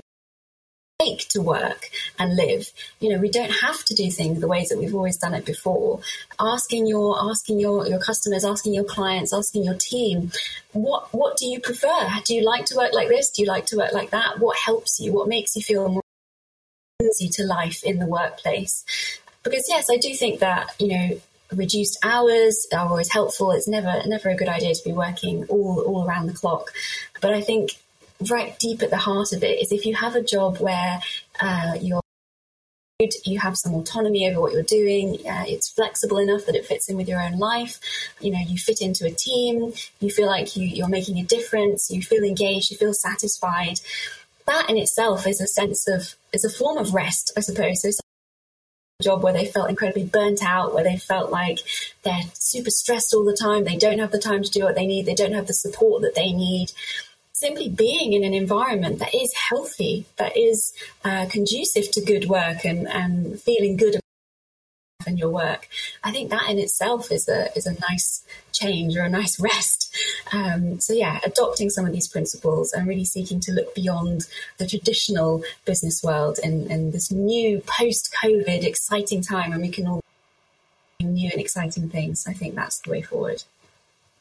to work and live. You know, we don't have to do things the ways that we've always done it before. Asking your asking your, your customers, asking your clients, asking your team, what what do you prefer? Do you like to work like this? Do you like to work like that? What helps you? What makes you feel more easy to life in the workplace? Because yes, I do think that, you know, reduced hours are always helpful. It's never never a good idea to be working all all around the clock. But I think right deep at the heart of it is if you have a job where uh, you're you have some autonomy over what you're doing. Uh, it's flexible enough that it fits in with your own life. You know, you fit into a team. You feel like you, you're making a difference. You feel engaged. You feel satisfied. That in itself is a sense of is a form of rest, I suppose. So a job where they felt incredibly burnt out, where they felt like they're super stressed all the time. They don't have the time to do what they need. They don't have the support that they need simply being in an environment that is healthy, that is uh, conducive to good work and, and feeling good in your work. I think that in itself is a is a nice change or a nice rest. Um, so yeah, adopting some of these principles and really seeking to look beyond the traditional business world in, in this new post COVID exciting time when we can all do new and exciting things. I think that's the way forward.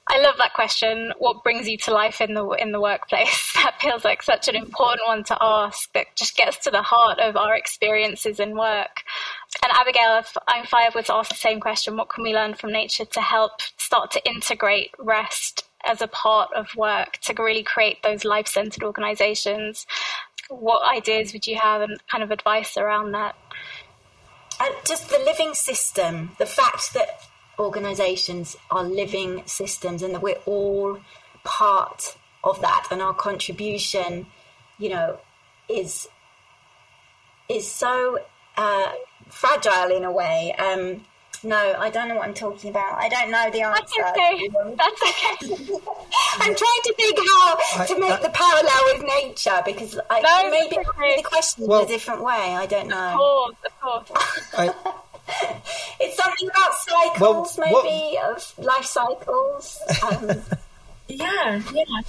I love that question. What brings you to life in the in the workplace? That feels like such an important one to ask. That just gets to the heart of our experiences in work. And Abigail, if I'm five were to ask the same question, what can we learn from nature to help start to integrate rest as a part of work to really create those life-centered organizations? What ideas would you have and kind of advice around that? Uh, just the living system, the fact that organizations are living systems and that we're all part of that and our contribution you know is is so uh, fragile in a way um, no, I don't know what I'm talking about. I don't know the answer. That's okay. That's okay. I'm trying to think how to make the parallel with nature because I, no, maybe okay. the question well, in a different way. I don't know. Of course, of course. I, it's something about cycles, well, maybe what, of life cycles. Um, yeah, yeah.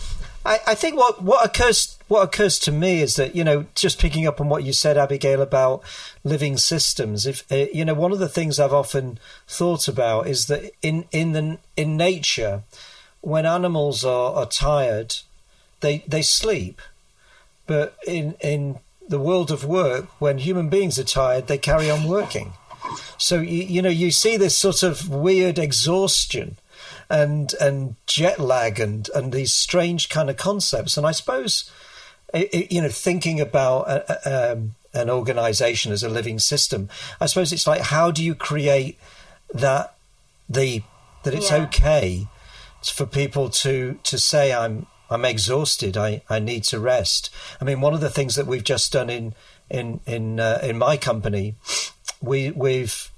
I, I think what, what occurs what occurs to me is that you know just picking up on what you said, Abigail, about living systems. If uh, you know, one of the things I've often thought about is that in in the in nature, when animals are, are tired, they they sleep, but in in the world of work, when human beings are tired, they carry on working. So you, you know you see this sort of weird exhaustion and and jet lag and and these strange kind of concepts. And I suppose you know thinking about a, um, an organization as a living system, I suppose it's like how do you create that the that it's yeah. okay for people to to say I'm I'm exhausted. I, I need to rest. I mean, one of the things that we've just done in in in uh, in my company we we've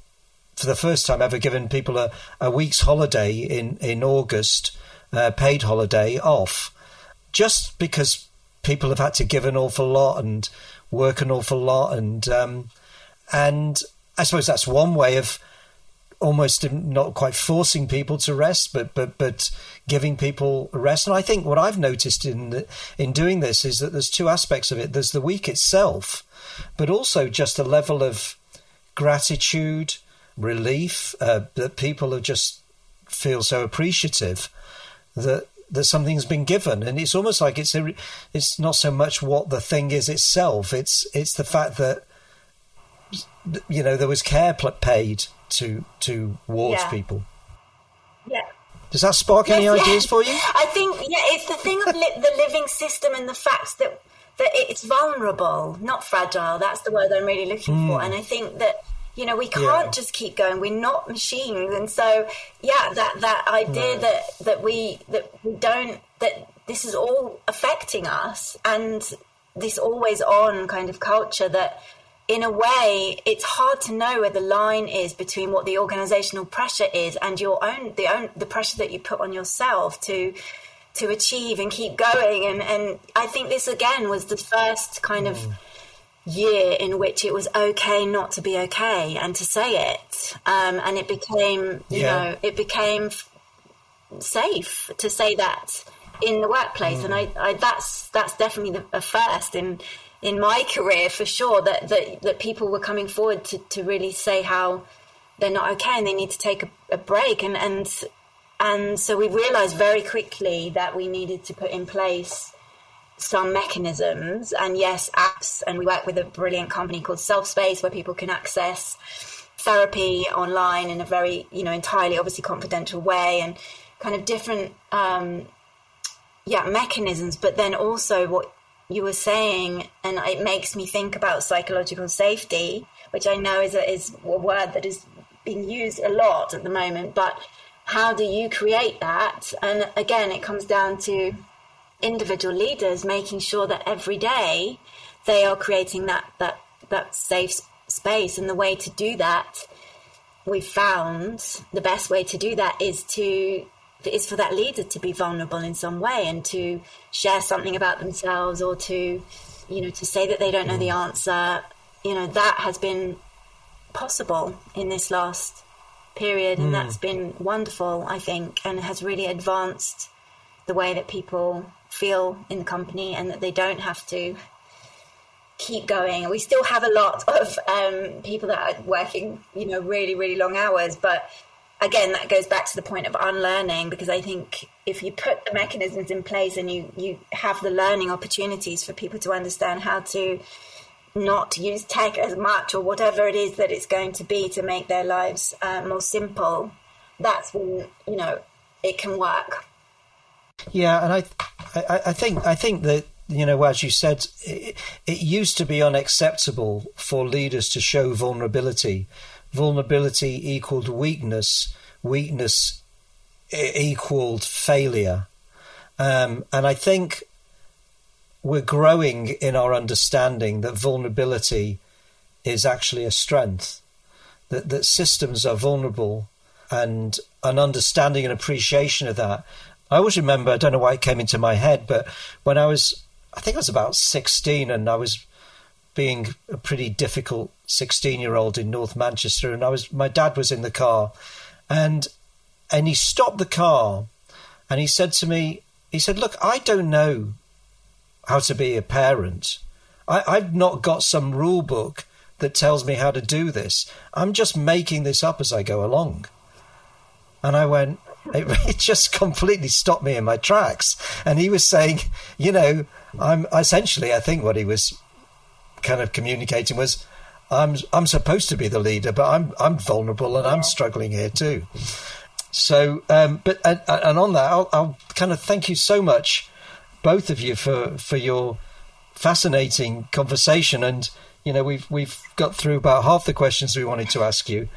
for the first time ever given people a, a week's holiday in in August, uh, paid holiday off, just because people have had to give an awful lot and work an awful lot and um, and I suppose that's one way of almost not quite forcing people to rest, but but but giving people rest. And I think what I've noticed in the, in doing this is that there's two aspects of it. There's the week itself, but also just a level of gratitude, relief uh, that people are just feel so appreciative that that something's been given, and it's almost like it's a, it's not so much what the thing is itself. It's it's the fact that you know there was care paid to towards yeah. people. Yeah. Does that spark yes, any yes. ideas for you? I think yeah, it's the thing of li- the living system and the fact that that it's vulnerable, not fragile. That's the word I'm really looking mm. for. And I think that you know we can't yeah. just keep going. We're not machines, and so yeah, that that idea no. that that we that we don't that this is all affecting us, and this always on kind of culture that in a way, it's hard to know where the line is between what the organizational pressure is and your own the own the pressure that you put on yourself to to achieve and keep going. And, and I think this again was the first kind of mm. year in which it was okay not to be okay and to say it. Um, and it became, you yeah. know, it became safe to say that in the workplace. Mm. And I, I, that's, that's definitely the, a first in, in my career for sure that, that, that people were coming forward to, to really say how they're not okay and they need to take a, a break. And, and and so we realized very quickly that we needed to put in place some mechanisms and yes, apps. And we work with a brilliant company called Selfspace where people can access therapy online in a very, you know, entirely obviously confidential way and kind of different, um, yeah, mechanisms. But then also what you were saying, and it makes me think about psychological safety, which I know is a, is a word that is being used a lot at the moment, but how do you create that? And again, it comes down to individual leaders making sure that every day they are creating that that that safe space. And the way to do that, we've found the best way to do that is to is for that leader to be vulnerable in some way and to share something about themselves or to you know to say that they don't know the mm. answer you know that has been possible in this last period, and mm. that's been wonderful, I think, and has really advanced the way that people feel in the company and that they don't have to keep going. We still have a lot of um, people that are working, you know, really, really long hours, but again, that goes back to the point of unlearning because I think if you put the mechanisms in place and you, you have the learning opportunities for people to understand how to not use tech as much or whatever it is that it's going to be to make their lives uh, more simple, that's when, you know, it can work. Yeah, and I, I, I think I think that you know, as you said, it, it, used to be unacceptable for leaders to show vulnerability. Vulnerability equaled weakness. Weakness equaled failure. Um, and I think we're growing in our understanding that vulnerability is actually a strength. That that systems are vulnerable, and an understanding and appreciation of that. I always remember. I don't know why it came into my head, but when I was I think I was about 16 and I was being a pretty difficult 16 year old in North Manchester and I was my dad was in the car and and he stopped the car and he said to me he said look I don't know how to be a parent. I, I've not got some rule book that tells me how to do this. I'm just making this up as I go along. And I went it, it just completely stopped me in my tracks. And he was saying you know I'm essentially, I think what he was kind of communicating was, I'm I'm supposed to be the leader, but I'm I'm vulnerable and I'm struggling here too. So, um, but and, and on that, I'll, I'll kind of thank you so much, both of you, for for your fascinating conversation. And you know, we've we've got through about half the questions we wanted to ask you,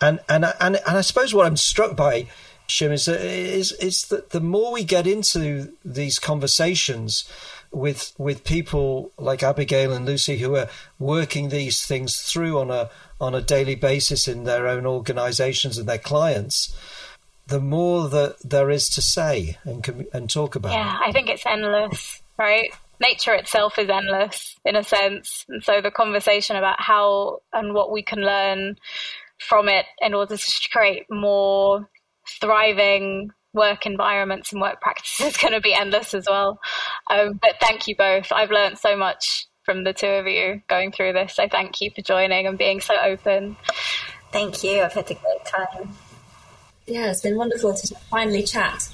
and and and and I suppose what I'm struck by. Shim is, is is that the more we get into these conversations, with with people like Abigail and Lucy who are working these things through on a on a daily basis in their own organizations and their clients the more that there is to say and and talk about yeah i think it's endless right nature itself is endless in a sense and so the conversation about how and what we can learn from it in order to create more thriving work environments and work practices is going to be endless as well. Um, but thank you both. I've learned so much from the two of you going through this. So thank you for joining and being so open. Thank you. I've had a great time. Yeah, it's been wonderful to finally chat.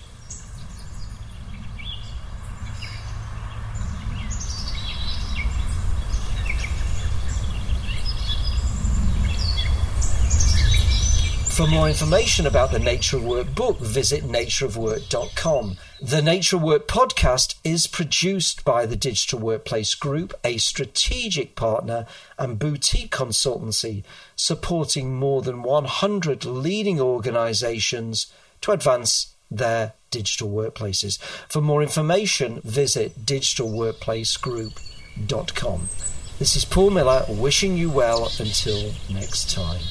For more information about the Nature of Work book, visit natureofwork.com. The Nature of Work podcast is produced by the Digital Workplace Group, a strategic partner and boutique consultancy supporting more than 100 leading organizations to advance their digital workplaces. For more information, visit digitalworkplacegroup.com. This is Paul Miller wishing you well until next time.